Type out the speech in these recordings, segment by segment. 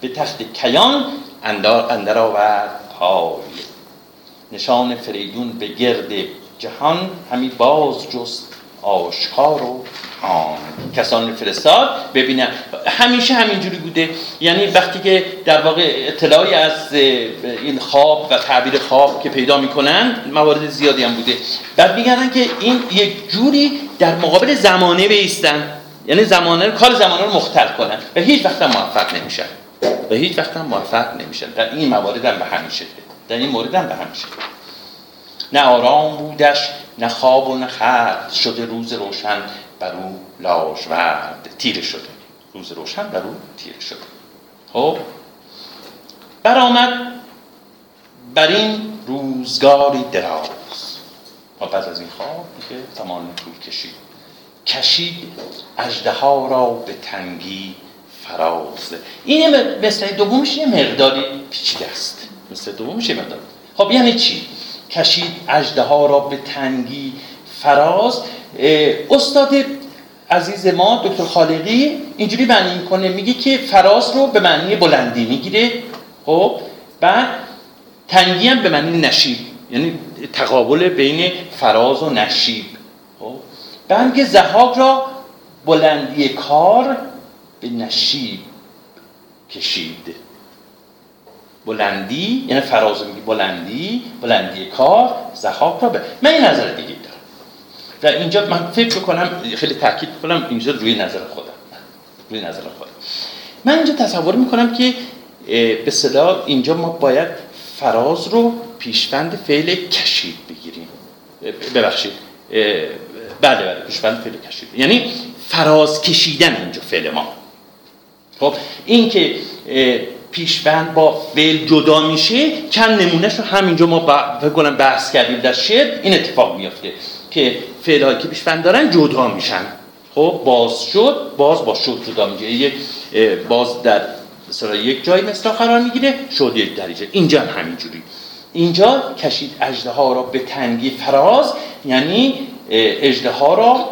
به تخت کیان اندر آورد پای. نشان فریدون به گرد جهان همی باز جست آشکار و آن. کسان فرستاد ببینن همیشه همینجوری بوده. یعنی وقتی که در واقع اطلاعی از این خواب و تعبیر خواب که پیدا می‌کنن موارد زیادی هم بوده. بعد میگردن که این یک جوری در مقابل زمانه بیستن. یعنی زمانه کار زمانه رو مختل کنن. و هیچ وقت موفق نمیشن. و هیچ وقت هم موفق نمیشن. در این موارد هم به همین شده در این مورد هم به همین شده نه آرام بودش نه خواب و نه خرد. شده روز روشن بر او لاژورد تیره شده. روز روشن بر او تیره شده. خب؟ برآمد بر این روزگاری دراز. و بعد از این خواب دیگه زمان طول کشید. کشید اجده را به تنگی فراز این مثل دومش یه مقداری پیچیده است. مثل دومش یه مقداری خب یعنی چی؟ کشید اجده را به تنگی فراز. استاد عزیز ما دکتر خالقی اینجوری معنی می‌کنه میگه که فراز رو به معنی بلندی می‌گیره. خب بعد تنگی هم به معنی نشیب یعنی تقابل بین فراز و نشیب. خب بعد میگه را بلندی کار به نشیب کشید. بلندی یعنی فراز میگه بلندی بلندی کار زهاک را به. من این نظر دیگه دارم. و اینجا من فکر کنم خیلی تاکید کنم اینجا روی نظر خودم. روی نظر خودم. من اینجا تصور می‌کنم که به صدا اینجا ما باید فراز رو پیشوند فعل کشید بگیریم. ببخشید. بله بله پیشوند فعل کشید. یعنی فراز کشیدن اینجا فعل ما. خب این که پیشوند با فعل جدا میشه چند نمونهش رو همینجا ما فکر بحث کردیم در شعر این اتفاق میافته که فعل که پیشوند دارن جدا میشن. خب باز شد باز با شد جدا میشه. یک باز در مثلا یک جای مثلا قرار می‌گیره شد یک دریجه اینجا هم همینجوری. اینجا کشید اجده ها را به تنگی فراز یعنی اجده ها را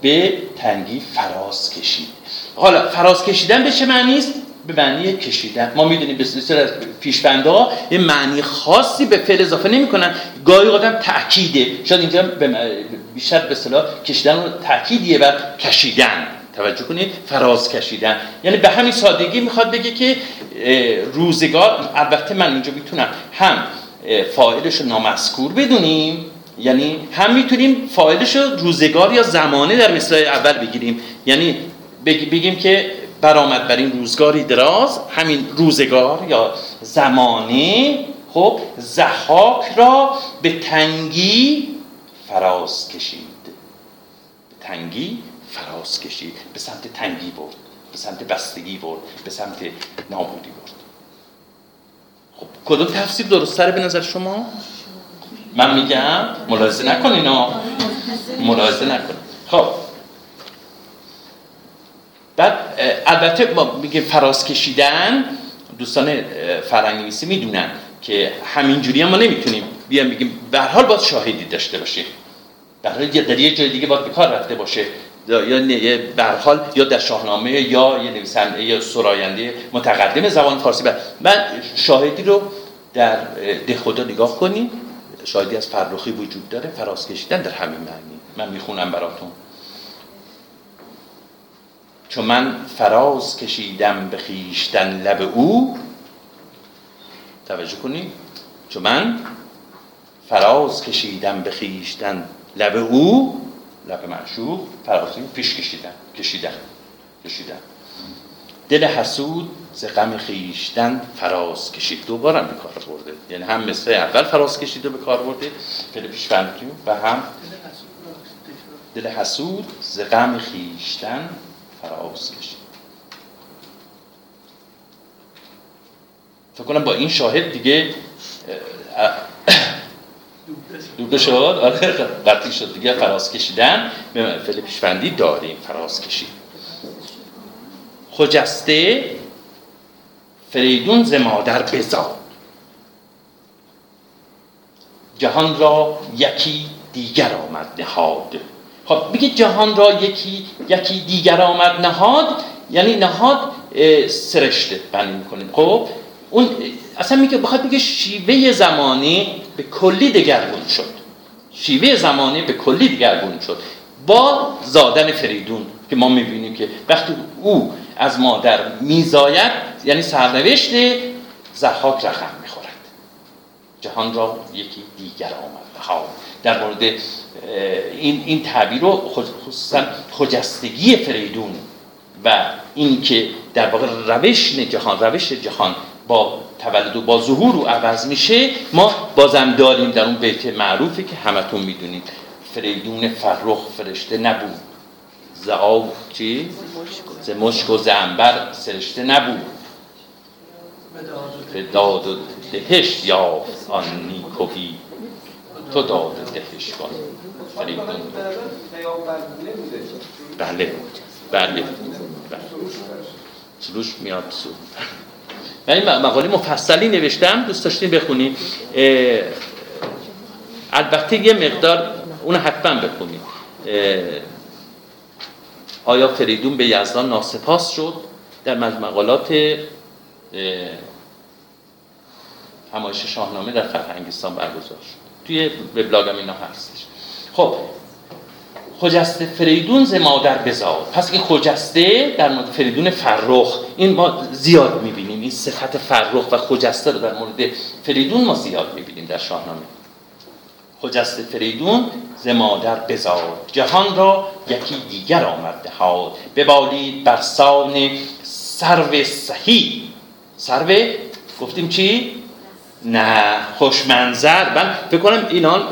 به تنگی فراز کشید. حالا فراز کشیدن به چه معنی است؟ به معنی کشیدن. ما می‌دونیم بسیار از پیشبنده یه معنی خاصی به فعل اضافه نمی‌کنن. گاهی قدم تاکیده شاید اینجا بیشتر به اصطلاح کشیدن رو تاکیدیه و کشیدن. توجه کنید. فراز کشیدن. یعنی به همین سادگی می‌خواد بگه که روزگار البته من اینجا می‌تونم هم فاعلش رو نامذکور بدونیم. یعنی هم می‌تونیم فاعلش رو روزگار یا زمانه در مثال اول بگیریم. یعنی بگیم که برآمد بر این روزگاری دراز همین روزگار یا زمانه خب زحاک را به تنگی فراز کشید. به تنگی فراز کشید. به سمت تنگی برد به سمت بستگی برد به سمت نابودی برد. خب کدوم تفسیر درست به نظر شما؟ من میگم ملاحظه نکنین ملاحظه. نکنین خب بعد البته ما میگه فراز کشیدن دوستان فرنگی می‌دونن که همینجوری هم ما نمی‌تونیم بیام بگیم به حال باید شاهدی داشته باشه. در حال در یه جای دیگه باید به کار رفته باشه. یا به حال یا در شاهنامه یا یه نویسنده یا سراینده متقدم زبان فارسی. من شاهدی رو در ده خدا نگاه کنیم. شاهدی از فرخی وجود داره فراز کشیدن در همین معنی. من می‌خونم براتون. چون من فراز کشیدم به خیشتن لب او. توجه کنید چون من فراز کشیدم به خیشتن لب او. لب معشوق. فرازی پیش کشیدن. کشیدن. کشیدن. دل حسود ز غم خیشتن فراز کشید. دوباره به کار برده. یعنی هم مثل اول فراز کشید و به کار برده. فعل پیش و هم دل حسود. ز غم خیشتن فراز کشید. فکر کنم با این شاهد دیگه دوبله شد؟ آره قطعی شد دیگه فراز کشیدن. به فعل پیشفندی داریم فراز کشید. خجسته فریدون ز مادر بزاد. جهان را یکی دیگر آمد نهاد. خب بگید جهان را یکی یکی دیگر آمد نهاد یعنی نهاد سرشته بنی می‌کنیم خب اون اصلا میگه بخواد میگه شیوه زمانی به کلی دگرگون شد. شیوه زمانی به کلی دگرگون شد. با زادن فریدون که ما می‌بینیم که وقتی او از مادر میزاید یعنی سرنوشت زحاک رقم می‌خورد. جهان را یکی دیگر آمد. در مورد این, این تعبیر رو خصوصا خجستگی فریدون و اینکه در واقع روش جهان روش جهان با تولد و با ظهور و عوض میشه ما بازم داریم در اون بیت معروفی که همتون می‌دونید فریدون فرخ فرشته نبود. زعاب چی؟ ز مشک و زنبر سرشته نبود. به داد و دهش یافت آن نیکوی تو داد و دهش کن بله بله سروش میاد سو من این مقاله مفصلی نوشتم دوست داشتین بخونیم البته یه مقدار اون حتما بخونیم آیا فریدون به یزدان ناسپاس شد در مقالات همایش شاهنامه در فرهنگستان برگزار شد توی وبلاگم اینا هستش. خب خجسته فریدون ز مادر بزاد پس این خجسته در مورد فریدون فرخ. این ما زیاد می‌بینیم. این صفت فرخ و خجسته رو در مورد فریدون ما زیاد می‌بینیم در شاهنامه. خجسته فریدون ز مادر بزاد جهان را یکی دیگر آمد دهاد. ببالید بر سان سرو سهی سرو؟ گفتیم چی؟ نه خوشمنظر. من فکر کنم اینا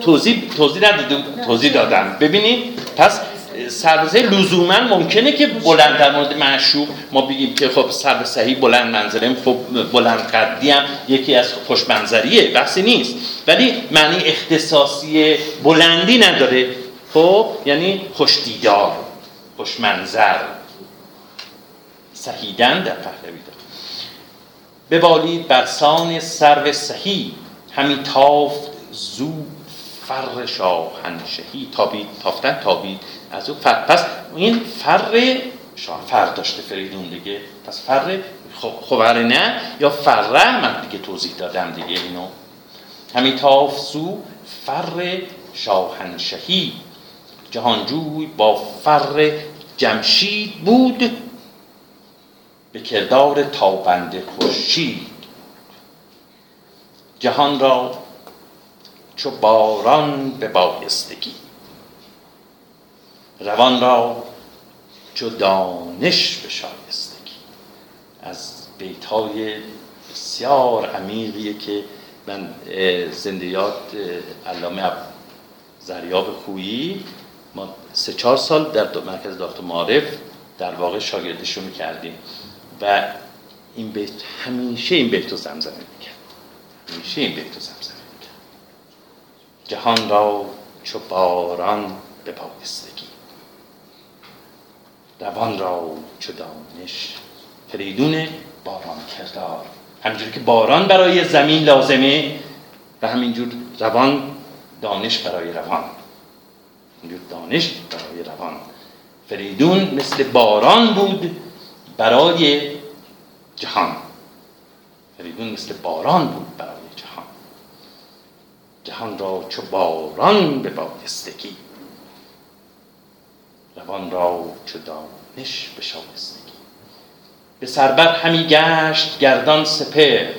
توضیح توضیح نداده توضیح دادم. ببینید پس سربازه لزوما ممکنه که بلند در مورد معشوق ما بگیم که خب سر صحیح بلند منظره خب بلند قدی هم یکی از خوشمنظریه بحثی نیست. ولی معنی اختصاصی بلندی نداره. خب یعنی خوشدیدار خوشمنظر. سهیدن در پهلوی ببالید بر سان سرو سهی همی تافت زو فر شاهنشهی. تابید تافتن تابید از او. فر پس این فر شاه فر داشته فریدون دیگه. پس فر خوبره نه یا فره من دیگه توضیح دادم دیگه اینو. همی تافت سو فر شاهنشهی. جهانجوی با فر جمشید بود. به کردار تابند خورشید. جهان را چو باران به بایستگی. روان را چو دانش به شایستگی. از بیتای بسیار عمیقیه که من زندیات علامه زریاب خویی. ما سه چهار سال در مرکز دکتر معارف در واقع شاگردشو می‌کردیم و این بیت همیشه این بیت رو زمزمه می‌کرد. همیشه این بیت رو زمزمه می‌کرد. جهان را چو باران به پاکستگی روان را چو دانش. فریدون باران کردار. همینجور که باران برای زمین لازمه و همینجور روان دانش برای روان. اینجور دانش برای روان. فریدون مثل باران بود برای جهان. فریدون مثل باران بود برای جهان. جهان را چو باران به بایستگی. روان را چو دانش به شایستگی. به سربر همی گشت گردان سپر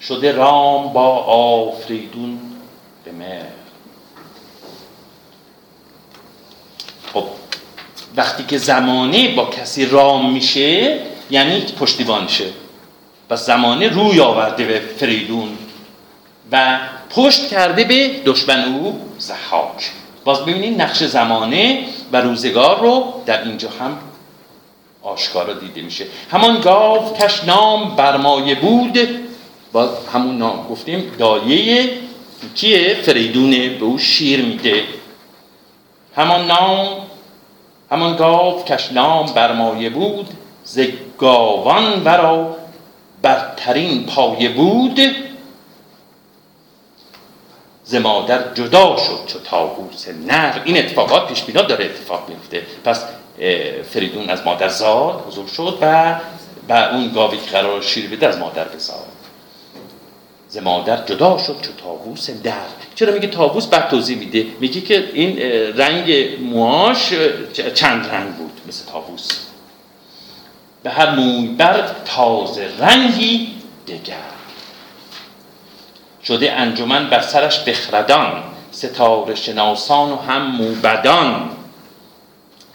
شده رام با آفریدون به مهر. خب وقتی که زمانه با کسی رام میشه یعنی پشتیبانشه و زمانه روی آورده به فریدون و پشت کرده به دشمن او زحاک باز ببینید نقش زمانه و روزگار رو در اینجا هم آشکارا دیده میشه. همان گاو کش نام برمایه بود. با همون نام گفتیم دایه کیه فریدونه به او شیر میده. همان نام همان گاو کش نام برمایه بود ز گاوان برا برترین پایه بود. ز مادر جدا شد چو تاووس نر این اتفاقات پیش بینا داره اتفاق میفته. پس فریدون از مادر زاد حضور شد و و اون گاوی که قرار شیر بده از مادر بزاد. ز مادر جدا شد چو تابوس در. چرا میگه تابوس بعد توضیح میده؟ میگه که این رنگ موهاش چند رنگ بود مثل تابوس به هر موی بر تازه رنگی دگر. شده انجمن بر سرش بخردان ستاره شناسان و هم موبدان.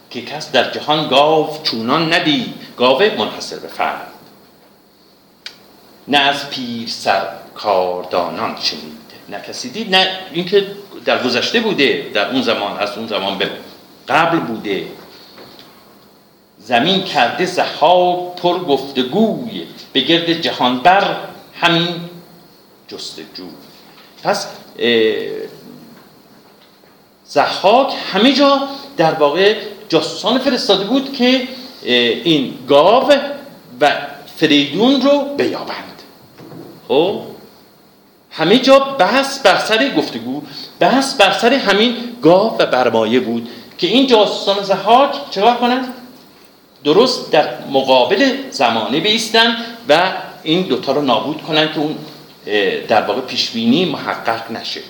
که کس در جهان گاو چونان ندید گاوه منحصر به فرد. نه از پیر سر کاردانان شنید. نه کسی دید نه اینکه در گذشته بوده در اون زمان از اون زمان به قبل بوده. زمین کرده زها پر گفتگوی به گرد جهان بر همین جستجو. پس زحاک همه جا در واقع جاسوسان فرستاده بود که این گاو و فریدون رو بیابند. خب؟ همه جا بحث بر سر گفتگو بحث بر سر همین گاو و برمایه بود که این جاسوسان زحاک چکار کنند؟ درست در مقابل زمانه بیستن و این دوتا رو نابود کنن که اون در واقع پیشبینی محقق نشه.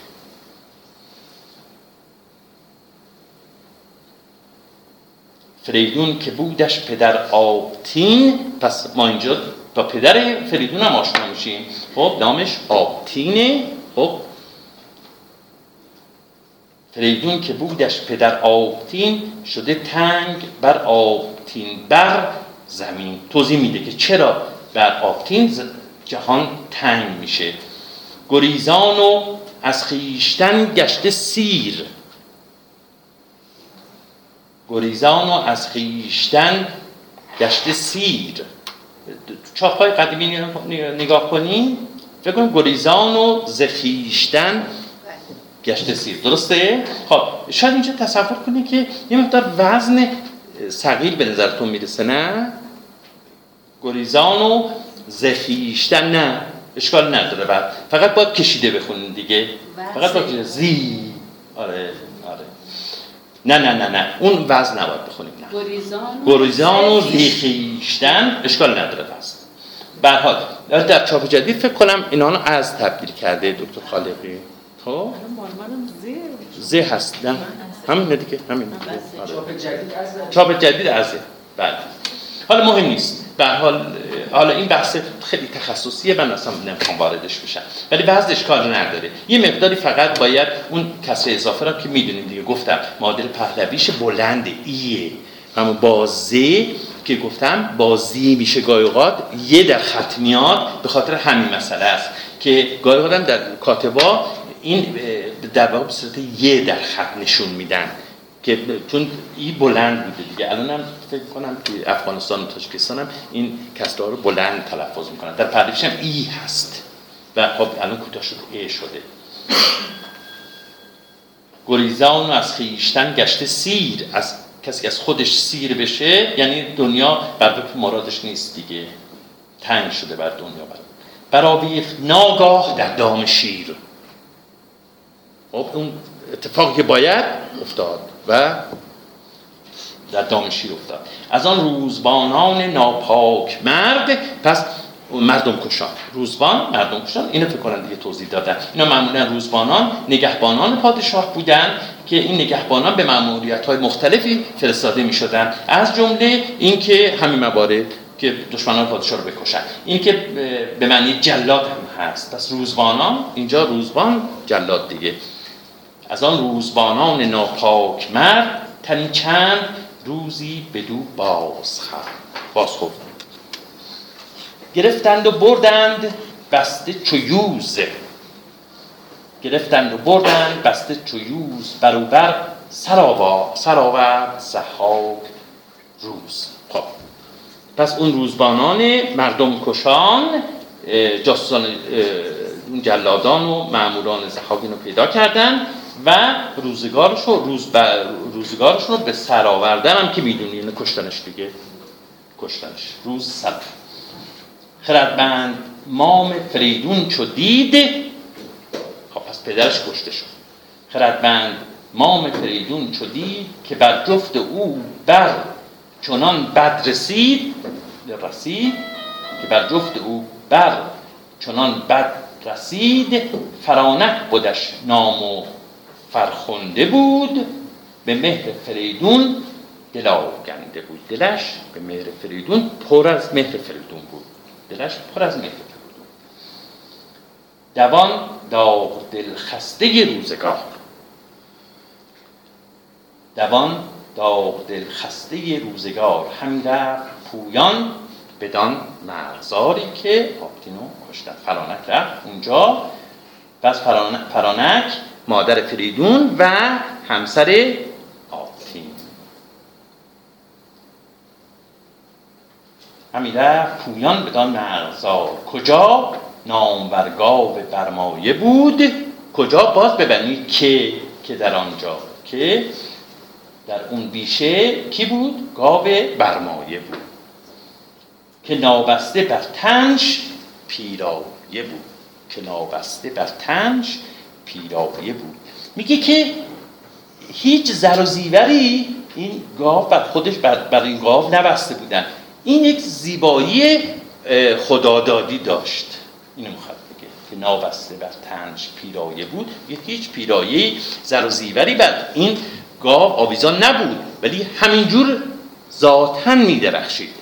فریدون که بودش پدر آبتین پس ما اینجا با پدر فریدون هم آشنا میشیم. خب نامش آبتینه. خب. فریدون که بودش پدر آبتین شده تنگ بر آبتین بر زمین. توضیح میده که چرا بر آبتین جهان تنگ میشه. گریزان و از خیشتن گشته سیر. گریزان و از خیشتن گشته سیر. چاپای قدیمی نگاه کنین. فکر کنیم گریزان و زخیشتن گشته سیر. درسته؟ خب شاید اینجا تصور کنید که یه مقدار وزن سقیل به نظرتون می‌رسه نه؟ گریزان و زخیشتن نه. اشکال نداره. بعد فقط باید کشیده بخونین دیگه. فقط باید زی. آره آره. نه نه نه نه. اون وزن نباید بخونیم نه. گریزان گریزان و زیخیشتن اشکال نداره وزن برحال در چاپ جدید فکر کنم اینا رو از تبدیل کرده دکتر خالقی. خب؟ زی هست نه؟ همین دیگه همین چاپ جدید ازه بعد حالا مهم نیست. به حال حالا این بحث خیلی تخصصیه من اصلا نمی‌خوام واردش بشم. ولی بعض اشکال نداره. یه مقداری فقط باید اون کسر اضافه را که می‌دونیم دیگه گفتم معادل پهلویش بلند ایه. همون بازه که گفتم بازی میشه گاهی اوقات یه در خط میاد به خاطر همین مسئله است که گاهی اوقات در کاتبا این در واقع به صورت یه در خط نشون میدن که چون ای بلند بوده دیگه. الان هم فکر کنم که افغانستان و تاجیکستان هم این کسرها رو بلند تلفظ می‌کنن. در پردیش هم ای هست. و خب الان کوتاه شده ای شده. گریزان از خیشتن گشته سیر. از کسی از خودش سیر بشه یعنی دنیا بر مرادش نیست دیگه. تنگ شده بر دنیا بر برآویخت ناگاه در دام شیر. خب اون اتفاقی که باید افتاد و در دام شیر افتاد. از آن روزبانان ناپاک مرد پس مردم کشان. روزبان مردم کشان. اینو فکر کنن دیگه توضیح دادن. اینا معمولا روزبانان نگهبانان پادشاه بودن. که این نگهبانان به مأموریت های مختلفی فرستاده می شدن از جمله اینکه همین موارد که دشمنان پادشاه رو بکشن. این که به معنی جلاد هم هست. پس روزبانان اینجا روزبان جلاد دیگه. از آن روزبانان ناپاک مرد تنی چند روزی بدو باز باز خوب گرفتند و بردند بسته چویوز گرفتند و بردند بسته چویوز بروبر سراورد زحاک روز. خب پس اون روزبانان مردم کشان جاسوسان جلادان و معموران زحاک رو پیدا کردن و روزگارشون روز روزگارشون رو به سر آوردن هم که می‌دونی اینو کشتنش دیگه. کشتنش. روز سر خردمند مام فریدون چو دید پدرش کشته شد. خردمند مام فریدون چو دید که بر جفت او بر چنان بد رسید رسید که بر جفت او بر چنان بد رسید فرانک بودش نام و فرخنده بود به مهر فریدون دلا گنده بود. دلش به مهر فریدون پر از مهر فریدون بود. دلش پر از مهر فریدون. دوان دل خسته روزگار. دوان داغ دل خسته روزگار همی رفت پویان بدان مرغزاری که آبتینو کشتن فرانک رفت اونجا. پس فرانک مادر فریدون و همسر آبتین. همیده پویان بدان مرغزار. کجا؟ نامورگاو برمایه بود. کجا باز ببینید که که در آنجا. که در اون بیشه کی بود؟ گاو برمایه بود. که نابسته بر تنش پیرایه بود. که نابسته بر تنش پیرایه بود. میگه که هیچ زر و زیوری این گاو بر خودش بر, بر این گاو نبسته بودن. این یک زیبایی خدادادی داشت. اینو می‌خواد بگه که نابسته بر تنش پیرایه بود. هیچ پیرایه زر و زیوری بر این گاو آویزان نبود ولی همینجور ذاتا میدرخشید.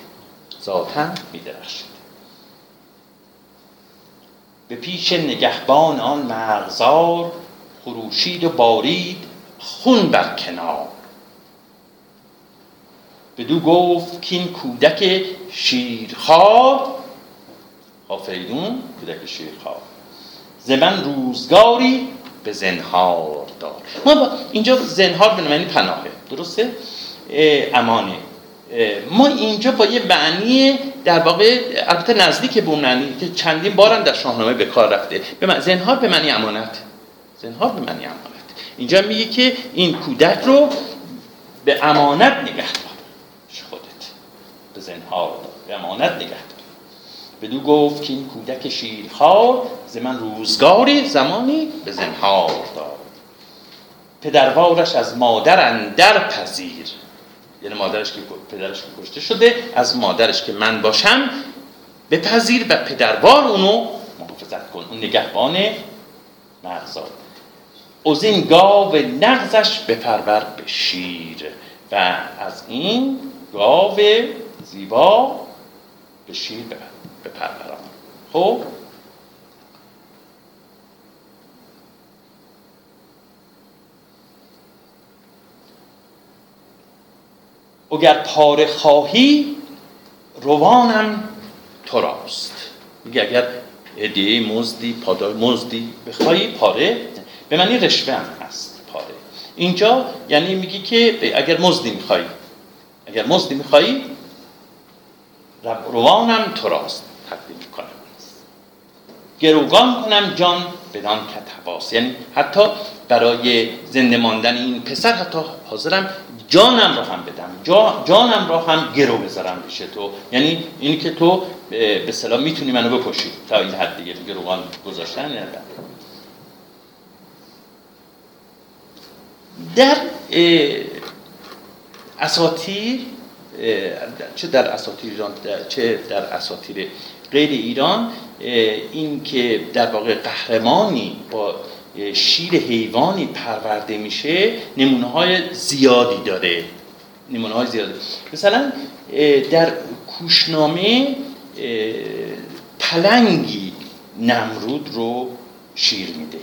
ذاتا میدرخشید. به پیش نگهبان آن مرغزار خروشید و بارید خون بر کنار. بدو گفت که این کودک شیرخوار آفریدون کودک شیرخوار زمن روزگاری به زنهار دار. ما اینجا زنهار به معنی پناهه. درسته؟ امانه. ما اینجا با یه معنی در واقع البته نزدیک به معنی که چندین بارم در شاهنامه به کار رفته. به زنهار به معنی امانت. زنهار به معنی امانت. اینجا میگه که این کودک رو به امانت نگه دار. خودت. به زنهار به امانت نگه دار. بدو گفت که این کودک شیرخوار ز من روزگاری زمانی به زنهار دار پدروارش از مادر اندر پذیر. یعنی مادرش که پدرش که کشته شده از مادرش که من باشم بپذیر و پدروار اونو محافظت کن. اون نگهبان مغزاد از این گاو نغزش بپرور به شیر و از این گاو زیبا به شیر بپروران خب؟ اگر پاره خواهی روانم تو راست. میگه اگر هدیه مزدی پاداش مزدی بخوای پاره به معنی رشوه هم هست پاره. اینجا یعنی میگی که اگر مزدی می‌خوای اگر مزدی می‌خوای روانم تو راست. تقدیم کنم گروگان کنم جان بدان کتواس یعنی حتی برای زنده ماندن این پسر حتی حاضرم جانم را هم بدم. جانم را هم گرو بذارم پیش تو. یعنی اینی که تو به سلام می‌تونی منو بکشی تا این حد دیگه گروگان گذاشتن یا در اساتیر چه در اساتیر چه در اساتیر غیر ایران این که در واقع قهرمانی با شیر حیوانی پرورده میشه نمونه های زیادی داره. نمونه های زیادی. مثلا در کوشنامه پلنگی نمرود رو شیر میده.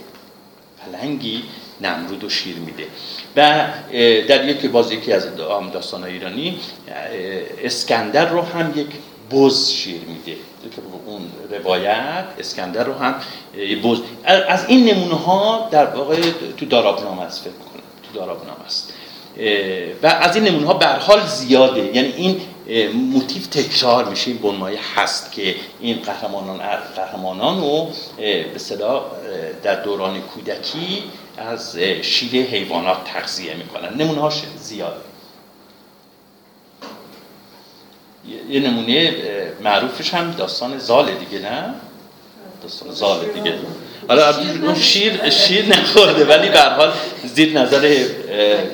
پلنگی نمرود رو شیر میده. و در یکی باز یکی از داستان ایرانی اسکندر رو هم یک بز شیر میده. که اون روایت اسکندر رو هم بز از این نمونه ها در واقع تو دارابنامه است فکر کنم تو دارابنامه است. و از این نمونه ها به حال زیاده. یعنی این موتیف تکرار میشه این بنمایه هست که این قهرمانان قهرمانان رو به صدا در دوران کودکی از شیر حیوانات تغذیه می‌کنن. نمونه هاش زیاده. یه نمونه معروفش هم داستان زال دیگه نه؟ داستان زال دیگه. حالا اون شیر شیر نخورده ولی به حال زیر نظر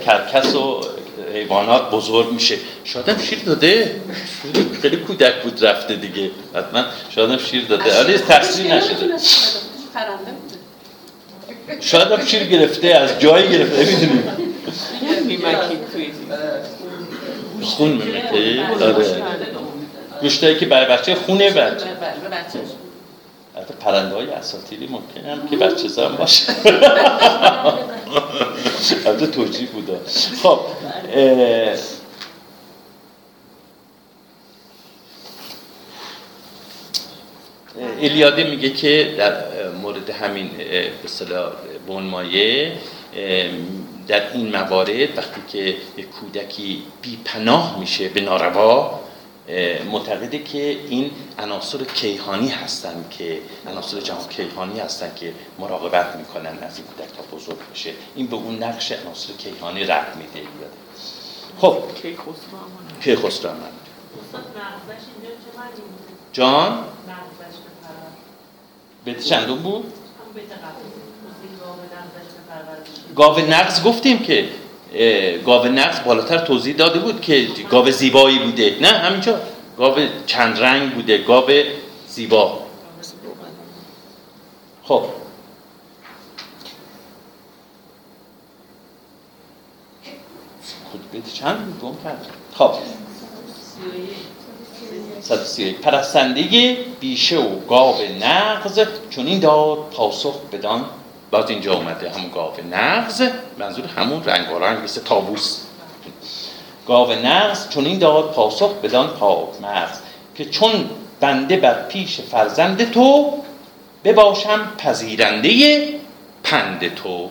کرکس و حیوانات بزرگ میشه. شادم شیر داده. خیلی کودک بود رفته دیگه. حتما شادم شیر داده. ولی تفسیر نشده. شاید شیر گرفته از جایی گرفته می‌دونیم خون میمکی آره. گوشتایی که برای بچه خونه بچه. البته پرنده های اساتیری ممکنه هم که بچه زن باشه. البته توجیه بوده. خب الیاده میگه که در مورد همین به اصطلاح بنمایه در این موارد وقتی که یک کودکی بی پناه میشه به ناروا معتقده که این عناصر کیهانی هستن که عناصر جهان کیهانی هستن که مراقبت می‌کنن از این کودک تا بزرگ بشه. این به اون نقش عناصر کیهانی رد میده. خب. کی خسرو جان؟ بیت چندون بود؟ گاو نقص گفتیم که گاو نقص بالاتر توضیح داده بود که گاو زیبایی بوده. نه همینجا. گاو چند رنگ بوده. گاو زیبا. خب. چند؟ بود کرد. خب. پرستنده بیشه و گاو نغز چون این داد پاسخ بدان باز اینجا اومده همون گاو نغز منظور همون رنگ رنگ مثل تابوس گاو نغز چون این داد پاسخ بدان پاک مغز که چون بنده بر پیش فرزند تو بباشم پذیرنده پند تو.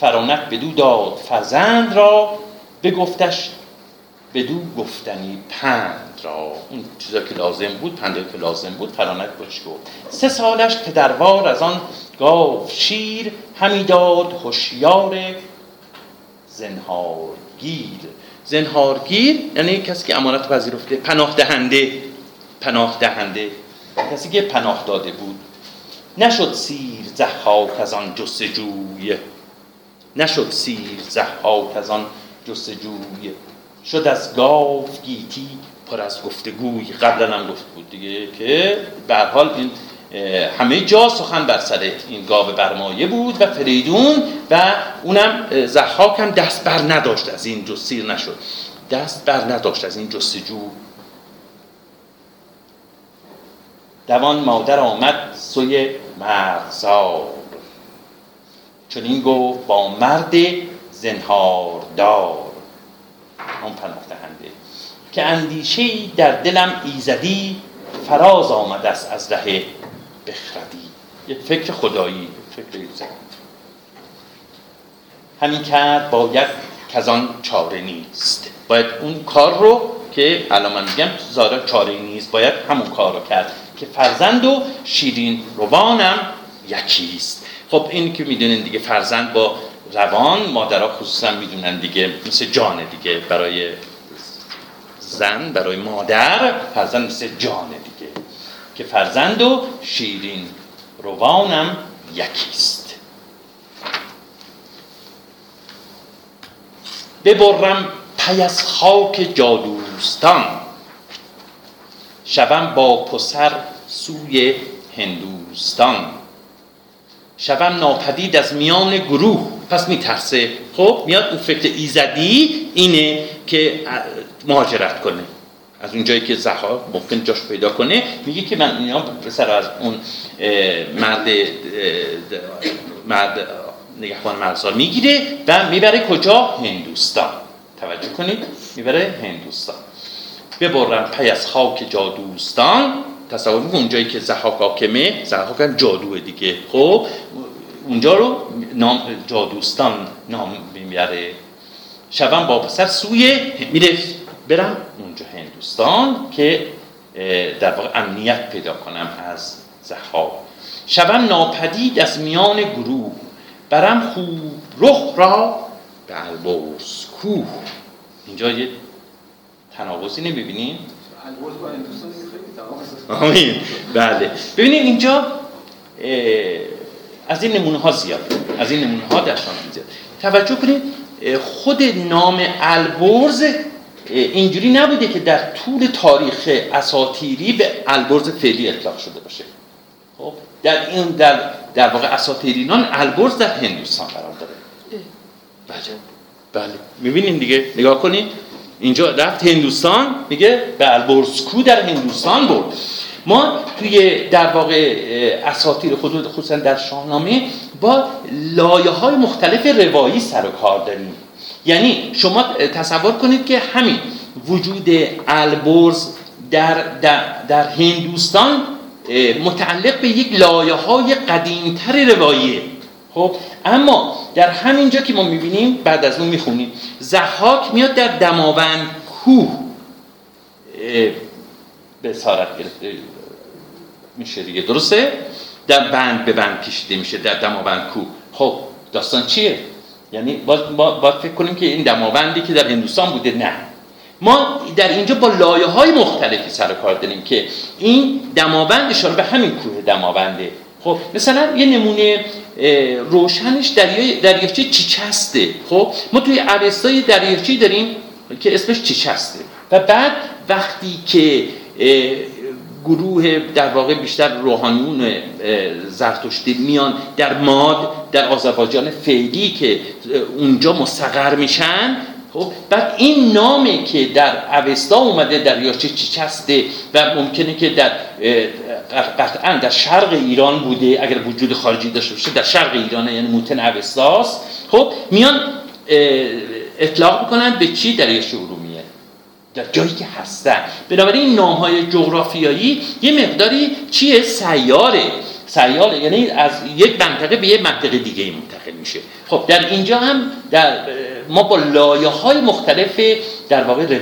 فرانک بدو داد فرزند را بگفتش بدو گفتنی پند. را اون چیزا که لازم بود پنده که لازم بود فرانک بهش گفت. سه سالش پدروار از آن گاو شیر همی داد هوشیار زنهارگیر. زنهارگیر یعنی کسی که امانت پذیرفته پناه دهنده. پناه دهنده. کسی که پناه داده بود. نشد سیر زحاک از آن جستجوی. نشد سیر زحاک از آن جستجوی. شد از گاو گیتی پر از گفتگوی قبلا هم گفت بود دیگه که به حال این همه جا سخن بر سر این گاو برمایه بود و فریدون و اونم زحاک هم دست بر نداشت از این جسیر نشد. دست بر نداشت از این جستجو. دوان مادر آمد سوی مرزار چون این گفت با مرد زنهاردار. اون پناه دهنده که اندیشه در دلم ایزدی فراز آمده است از ره بخردی. یک فکر خدایی فکر ایزدی همین کرد باید که چاره نیست. باید اون کار رو که الان من میگم زاره چاره نیست باید همون کار رو کرد که فرزند و شیرین روانم یکیست خب این که می‌دونین دیگه فرزند با روان مادرها خصوصا می‌دونن دیگه مثل جانه دیگه برای زن برای مادر فرزند مثل جانه دیگه که فرزند و شیرین روانم یکیست. ببرم پی از خاک جادوستان شوم با پسر سوی هندوستان شوم ناپدید از میان گروه. پس میترسه. خب میاد اون فکر ایزدی اینه که مهاجرت کنه. از اون جایی که زها ممکن جاش پیدا کنه میگه که من اینا پسر از اون مرد مرد نگهبان مرزا می‌گیره و می‌بره کجا؟ هندوستان. توجه کنید می‌بره هندوستان. ببرن پی از خاک جادوستان. تصور می‌کنم اونجایی که زحاک حاکمه زحاک هم جادوه دیگه. خب اونجا رو نام جادوستان نام می‌بره. شبم با پسر سوی میره برم اونجا هندوستان که در واقع امنیت پیدا کنم از زحاک شبم ناپدید از میان گروه. برم خوب رخ را به البرز کوه. اینجا یه تناقضی نمی‌بینین؟ آمین. بله. ببینید اینجا از این نمونه ها زیاد. از این نمونه ها در شان زیاد. توجه کنید خود نام البرز اینجوری نبوده که در طول تاریخ اساتیری به البرز فعلی اطلاق شده باشه. خب در این در در واقع اساطیرینان البرز در هندوستان قرار داره. بله. بله. می‌بینین دیگه. نگاه کنین. اینجا رفت هندوستان میگه به البرزکو در هندوستان برد. ما توی در واقع اساطیر خود خصوصا در شاهنامه با لایه های مختلف روایی سر و کار داریم. یعنی شما تصور کنید که همین وجود البرز در, در, در هندوستان متعلق به یک لایه های قدیمتر رواییه خب اما در همینجا که ما می‌بینیم بعد از اون می‌خونیم زحاک میاد در دماوند کوه. به سارت گرفته میشه دیگه. درسته؟ در بند به بند کشیده میشه در دماوند کوه خب داستان چیه؟ یعنی باید, فکر کنیم که این دماوندی که در هندوستان بوده نه. ما در اینجا با لایه های مختلفی سر کار داریم که این دماوند اشاره به همین کوه دماونده. خب مثلا یه نمونه روشنش دریای دریاچه چیچسته. خب ما توی اوستای دریاچه داریم که اسمش چیچسته. و بعد وقتی که گروه در واقع بیشتر روحانیون زرتشتی میان در ماد در آذربایجان فعلی که اونجا مستقر میشن. خب بعد این نامی که در اوستا اومده در یاچه چیچسته و ممکنه که در قطعا در شرق ایران بوده اگر وجود خارجی داشته باشه در شرق ایران یعنی موتن اوستاست خب میان اطلاق می‌کنن به چی در ارومیه در جایی که هستن. بنابراین این نام های جغرافیایی یه مقداری چیه؟ سیاره. سیاره یعنی از یک منطقه به یک منطقه دیگه منتقل میشه. خب در اینجا هم در ما با لایه های مختلف در واقع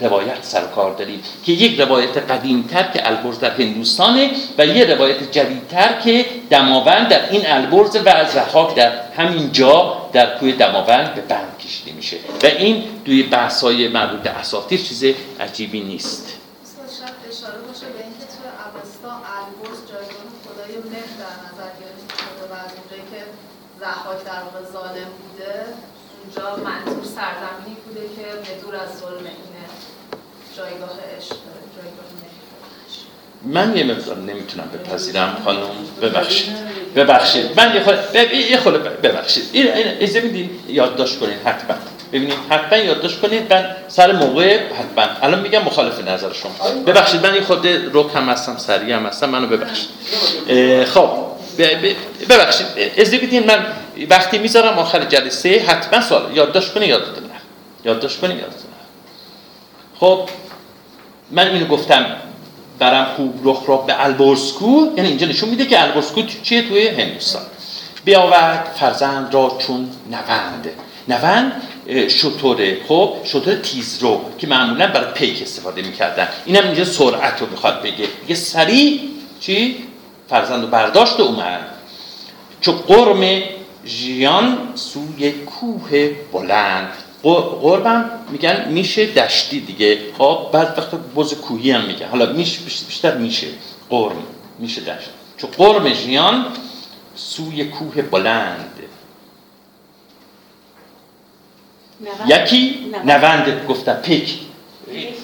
روایت سرکار داریم که یک روایت قدیمتر که البرز در هندوستانه و یک روایت جدیدتر که دماوند در این البرز و از رحاک در همین جا در کوی دماوند به بند کشیده میشه. و این توی بحث های مربوط به اساطیر چیز عجیبی نیست اشاره باشه به اینکه توی اوستا البرز جایگاه خدای مهر در نظر گرفته شده و از اونجایی که زحاک در واقع ظالم بوده. اونجا منظور سرزمینی بوده که بدور از ظلم اینه جایگاه عشق جایگاه من یه مقدار نمی‌تونم بپذیرم خانم ببخشید. ببخشید. من یه خود یه خود ببخشید. این ایزه میدین؟ یادداشت کنین حتما. ببینید حتما یادداشت کنید من سر موقع حتما. الان میگم مخالف نظر شما. ببخشید من این خود روک هم هستم سریع هم هستم. منو ببخشید. خب. ببخشید از بدین من وقتی می‌ذارم آخر جلسه حتما سوال یادداشت کنید یادتون نه یادداشت کنید یادتون خب من اینو گفتم برم خوب رخ را به البرسکو یعنی اینجا نشون میده که البرسکو چیه توی هندوستان. بیاورد فرزند را چون نوند. نوند شطوره خب شطور تیزرو که معمولا برای پیک استفاده می‌کردن. اینم اینجا سرعت رو می‌خواد بگه. یه سریع چی؟ فرزند برداشت اومد. چو قرم ژیان سوی کوه بلند. قربم میگن میشه دشتی دیگه. خب بعد وقت بز کوهی هم میگن. حالا میشه بیشتر میشه قرم میشه دشت. چو قرم ژیان سوی کوه بلند. یکی نوند. گفتن پیک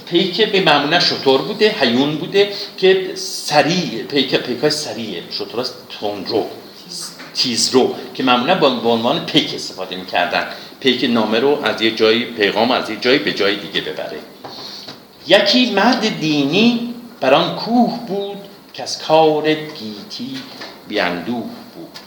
پیک به معمولا شطور بوده حیون بوده که سریع پیک پیک های سریعه شطور تندرو تیزرو که معمولا با عنوان پیک استفاده می‌کردن. پیک نامه رو از یه جایی پیغام از یه جایی به جای دیگه ببره. یکی مرد دینی بر آن کوه بود که از کار گیتی بیاندوه بود.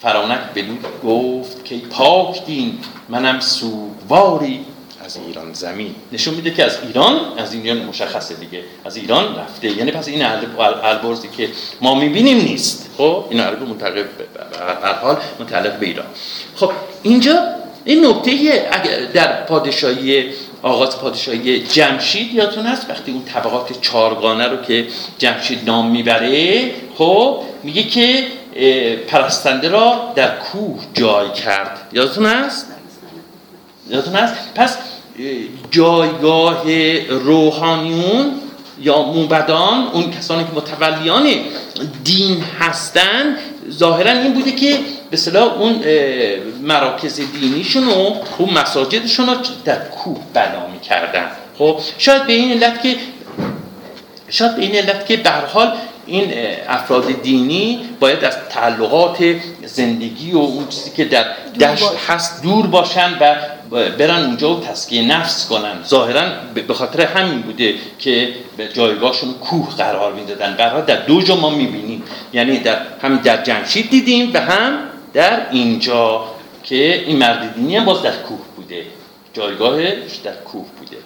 فرانک به گفت که پاک دین منم سوگواری از ایران زمین. نشون میده که از ایران از ایران مشخصه دیگه. از ایران رفته. یعنی پس این البرزی که ما می‌بینیم نیست. خب؟ این البرز منتقل به حال متعلق به ایران. خب اینجا این نکته در پادشاهی آغاز پادشاهی جمشید یادتون هست؟ وقتی اون طبقات چارگانه رو که جمشید نام می‌بره خب میگه که پرستنده را در کوه جای کرد. یادتون هست؟ یادتون هست؟ پس جایگاه روحانیون یا موبدان اون کسانی که متولیان دین هستن ظاهرا این بوده که به صلاح اون مراکز دینیشون و اون مساجدشون رو در کوه بنا می‌کردن. خب شاید به این علت که شاید به این علت که به حال این افراد دینی باید از تعلقات زندگی و اون چیزی که در دشت هست دور باشن و برن اونجا و تسکیه نفس کنن. ظاهرا به خاطر همین بوده که به جایگاهشون کوه قرار می‌دادن. قرار در دو جا ما می‌بینیم. یعنی در همین در جمشید دیدیم و هم در اینجا که این مرد دینی هم باز در کوه بوده. جایگاهش در کوه بوده.